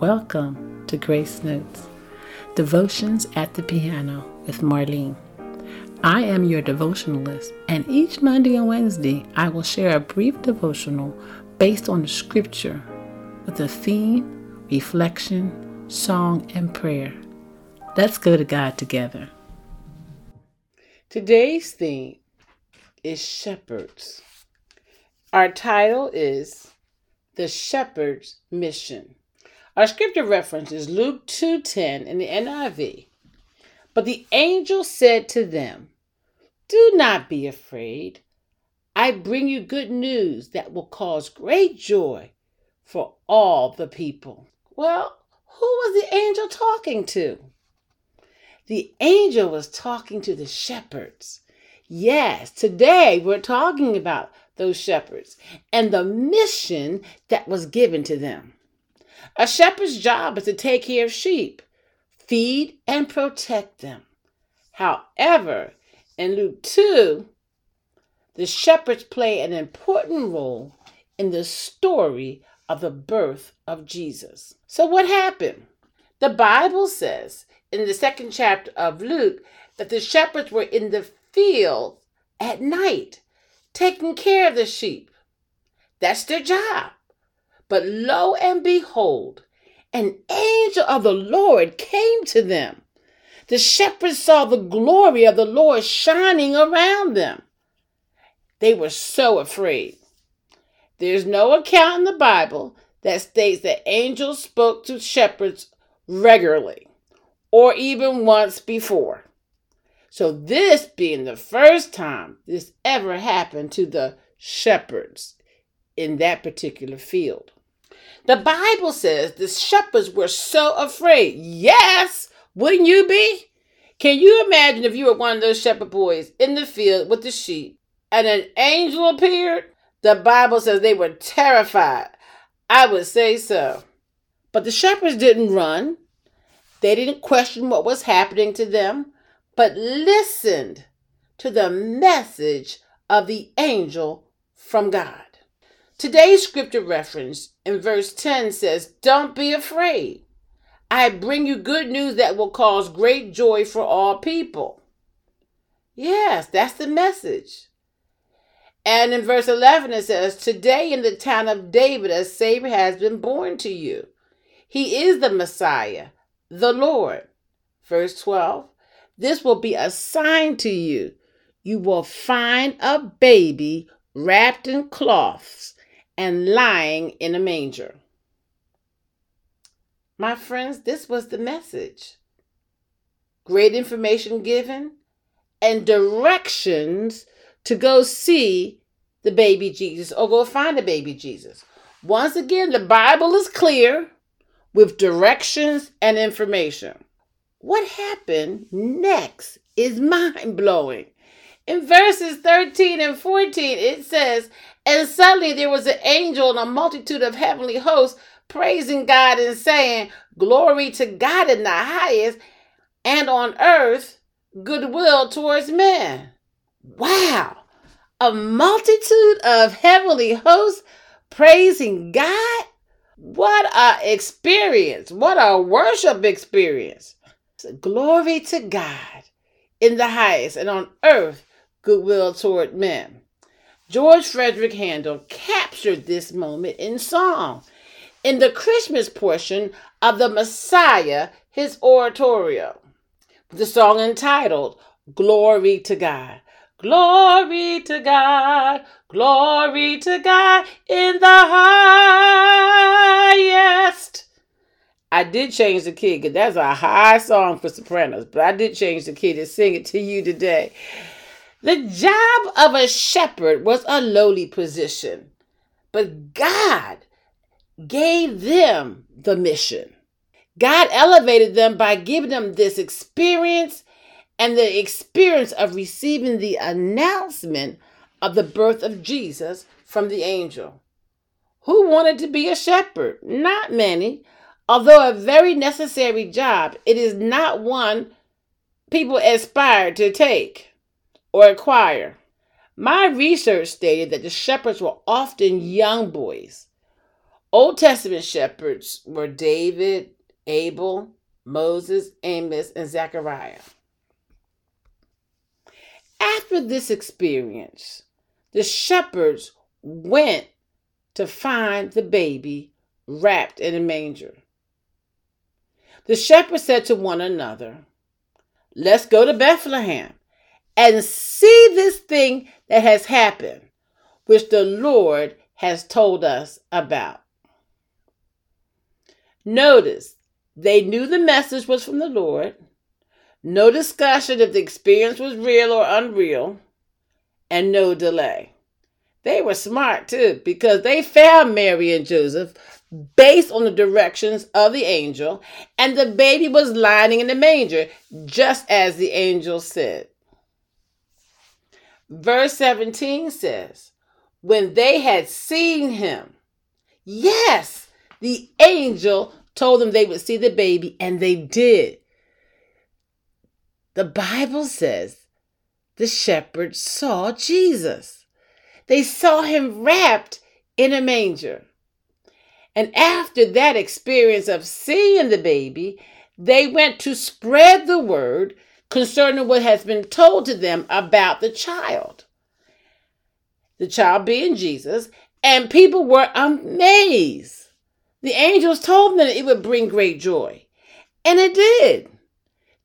Welcome to Grace Notes, Devotions at the Piano with Marlene. I am your devotionalist, and each Monday and Wednesday I will share a brief devotional based on the scripture with a theme, reflection, song, and prayer. Let's go to God together. Today's theme is Shepherds. Our title is The Shepherd's Mission. Our scripture reference is Luke 2:10 in the NIV. But the angel said to them, "Do not be afraid. I bring you good news that will cause great joy for all the people." Well, who was the angel talking to? The angel was talking to the shepherds. Yes, today we're talking about those shepherds and the mission that was given to them. A shepherd's job is to take care of sheep, feed and protect them. However, in Luke 2, the shepherds play an important role in the story of the birth of Jesus. So, what happened? The Bible says in the second chapter of Luke that the shepherds were in the field at night taking care of the sheep. That's their job. But lo and behold, an angel of the Lord came to them. The shepherds saw the glory of the Lord shining around them. They were so afraid. There's no account in the Bible that states that angels spoke to shepherds regularly or even once before. So, this being the first time this ever happened to the shepherds in that particular field. The Bible says the shepherds were so afraid. Yes, wouldn't you be? Can you imagine if you were one of those shepherd boys in the field with the sheep and an angel appeared? The Bible says they were terrified. I would say so. But the shepherds didn't run. They didn't question what was happening to them, but listened to the message of the angel from God. Today's scripture reference in verse 10 says, Don't be afraid. I bring you good news that will cause great joy for all people. Yes, that's the message. And in verse 11 it says, Today in the town of David a Savior has been born to you. He is the Messiah, the Lord. Verse 12, This will be a sign to you. You will find a baby wrapped in cloths and lying in a manger. My friends, this was the message. Great information given and directions to go see the baby Jesus or go find the baby Jesus. Once again, the Bible is clear with directions and information. What happened next is mind blowing. In verses 13 and 14, it says, And suddenly there was an angel and a multitude of heavenly hosts praising God and saying, Glory to God in the highest, and on earth, goodwill towards men. Wow! A multitude of heavenly hosts praising God? What a experience! What a worship experience! Glory to God in the highest, and on earth, goodwill toward men. George Frederick Handel captured this moment in song. In the Christmas portion of the Messiah, his oratorio, the song entitled Glory to God. Glory to God, glory to God in the highest. I did change the key because that's a high song for sopranos, but I did change the key to sing it to you today. The job of a shepherd was a lowly position, but God gave them the mission. God elevated them by giving them this experience and the experience of receiving the announcement of the birth of Jesus from the angel. Who wanted to be a shepherd? Not many. Although a very necessary job, it is not one people aspire to take or acquire. My research stated that the shepherds were often young boys Old Testament shepherds were David, Abel, Moses, Amos, and Zechariah. After this experience, the shepherds went to find the baby wrapped in a manger. The shepherds said to one another, Let's go to Bethlehem and see this thing that has happened, which the Lord has told us about. Notice, they knew the message was from the Lord. No discussion if the experience was real or unreal, and no delay. They were smart too because they found Mary and Joseph based on the directions of the angel, and the baby was lying in the manger, just as the angel said. Verse 17 says, When they had seen him, yes, the angel told them they would see the baby, and they did. The Bible says the shepherds saw Jesus. They saw him wrapped in a manger. And after that experience of seeing the baby, they went to spread the word concerning what has been told to them about the child. The child being Jesus, and people were amazed. The angels told them it would bring great joy, and it did.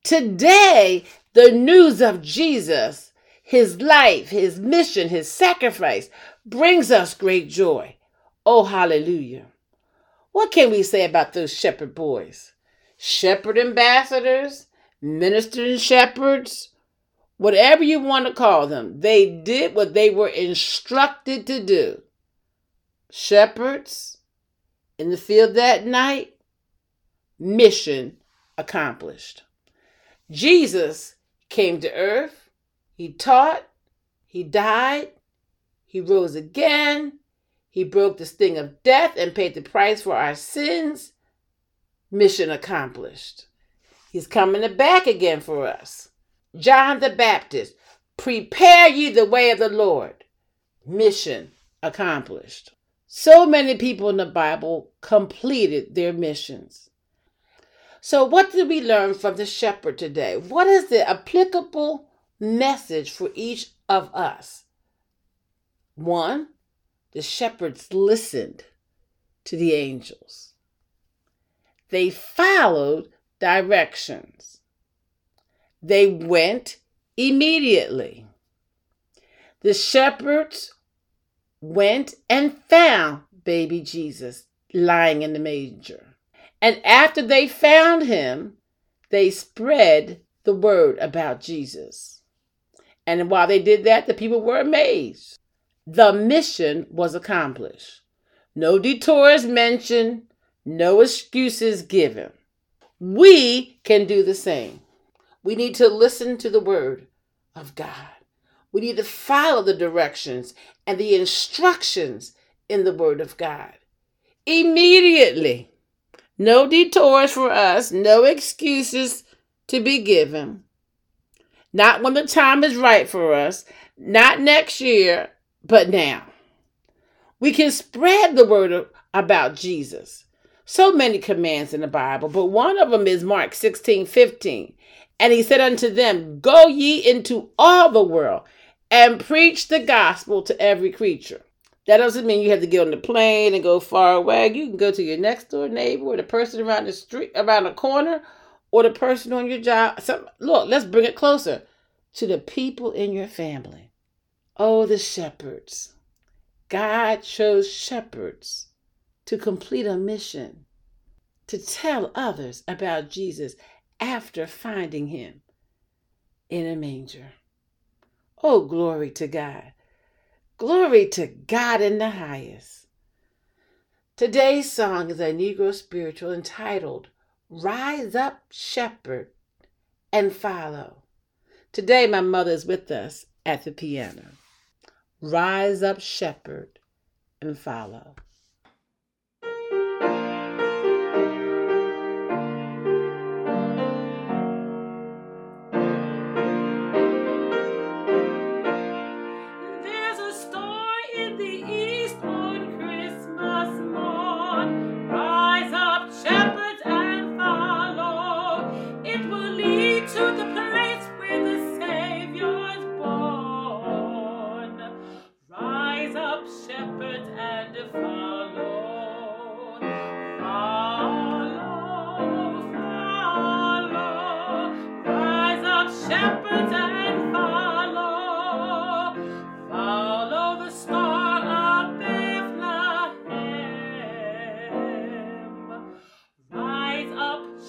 Today, the news of Jesus, his life, his mission, his sacrifice brings us great joy. Oh, hallelujah. What can we say about those shepherd boys? Shepherd ambassadors, ministering shepherds, whatever you want to call them, they did what they were instructed to do. Shepherds in the field that night, mission accomplished. Jesus came to earth, he taught, he died, he rose again, he broke the sting of death and paid the price for our sins. Mission accomplished. He's coming back again for us. John the Baptist, prepare ye the way of the Lord. Mission accomplished. So many people in the Bible completed their missions. So, what did we learn from the shepherd today? What is the applicable message for each of us? One, the shepherds listened to the angels, they followed directions, they went immediately. The shepherds went and found baby Jesus lying in the manger. And after they found him, they spread the word about Jesus. And while they did that, the people were amazed the mission was accomplished. No detours mentioned, no excuses given. We can do the same. We need to listen to the word of God. We need to follow the directions and the instructions in the word of God. Immediately. No detours for us, no excuses to be given. Not when the time is right for us, not next year, but now. We can spread the word about Jesus. So many commands in the Bible, but one of them is Mark 16 15. And he said unto them, Go ye into all the world and preach the gospel to every creature. That doesn't mean you have to get on the plane and go far away. You can go to your next door neighbor or the person around the street, around the corner, or the person on your job. So, look, let's bring it closer to the people in your family. Oh, the shepherds. God chose shepherds to complete a mission, to tell others about Jesus after finding him in a manger. Oh, glory to God. Glory to God in the highest. Today's song is a Negro spiritual entitled Rise Up, Shepherd, and Follow. Today, my mother is with us at the piano. Rise up, shepherd, and follow.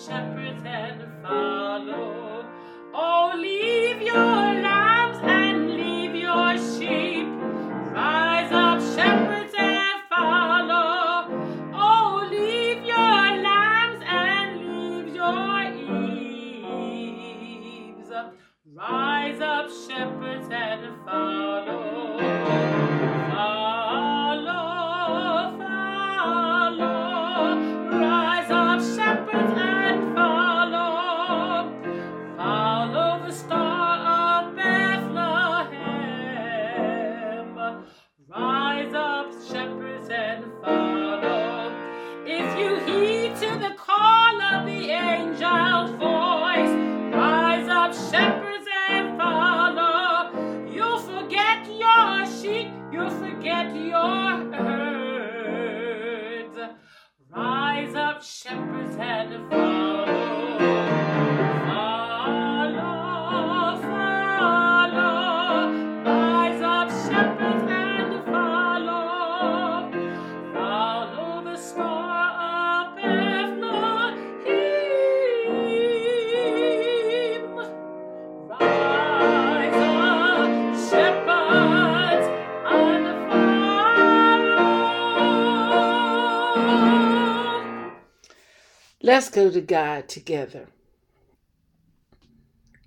shepherds and fire. Let's go to God together.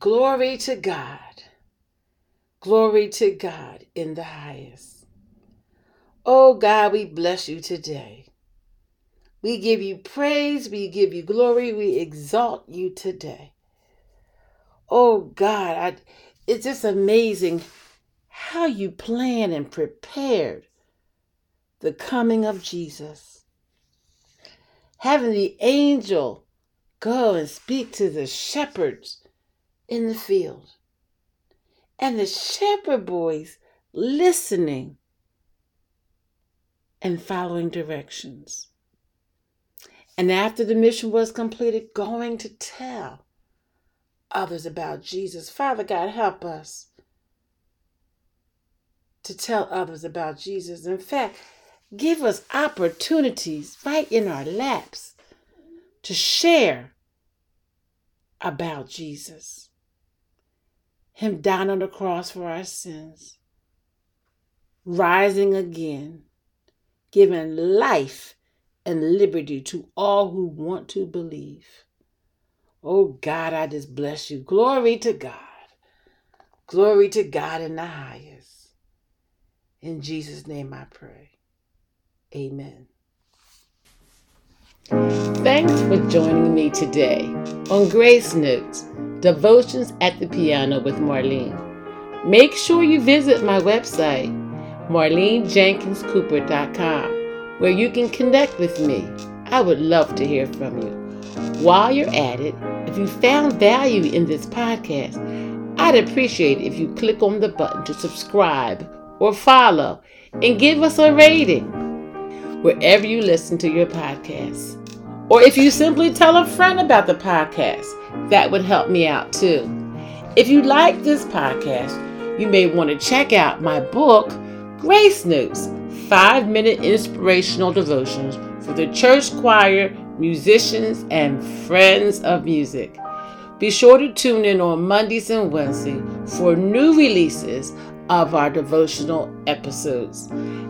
Glory to God. Glory to God in the highest. Oh God, we bless you today. We give you praise, we give you glory, we exalt you today. Oh God, I, it's just amazing how you planned and prepared the coming of Jesus. Having the angel go and speak to the shepherds in the field, and the shepherd boys listening and following directions. And after the mission was completed, going to tell others about Jesus. Father God, help us to tell others about Jesus. In fact, give us opportunities right in our laps to share about Jesus. Him down on the cross for our sins, rising again, giving life and liberty to all who want to believe. Oh God, I just bless you. Glory to God. Glory to God in the highest. In Jesus' name I pray. Amen. Thanks for joining me today on Grace Notes Devotions at the Piano with Marlene. Make sure you visit my website, marlenejenkinscooper.com, where you can connect with me. I would love to hear from you. While you're at it, if you found value in this podcast, I'd appreciate if you click on the button to subscribe or follow and give us a rating wherever you listen to your podcasts. Or if you simply tell a friend about the podcast, that would help me out too. If you like this podcast, you may want to check out my book, Grace Notes Five Minute Inspirational Devotions for the Church Choir, Musicians, and Friends of Music. Be sure to tune in on Mondays and Wednesdays for new releases of our devotional episodes.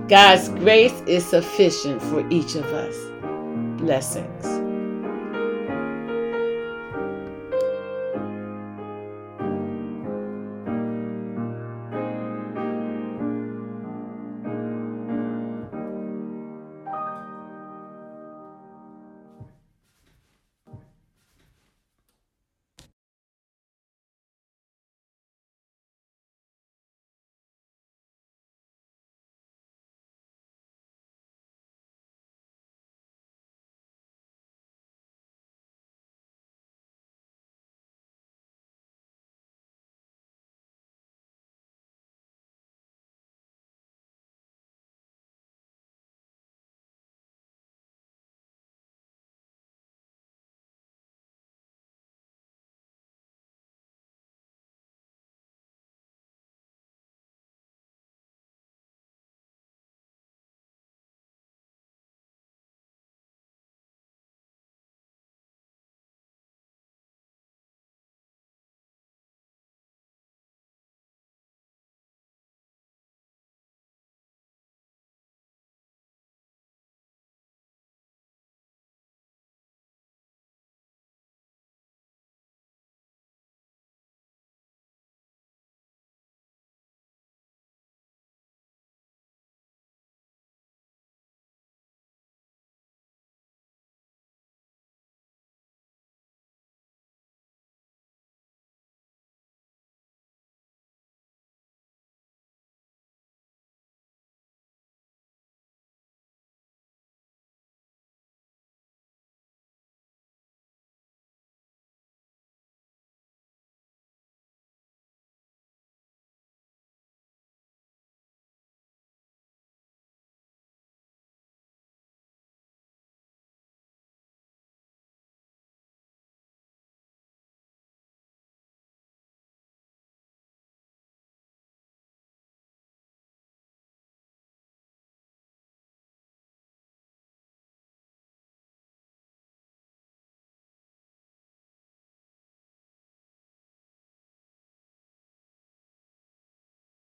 God's grace is sufficient for each of us. Blessings.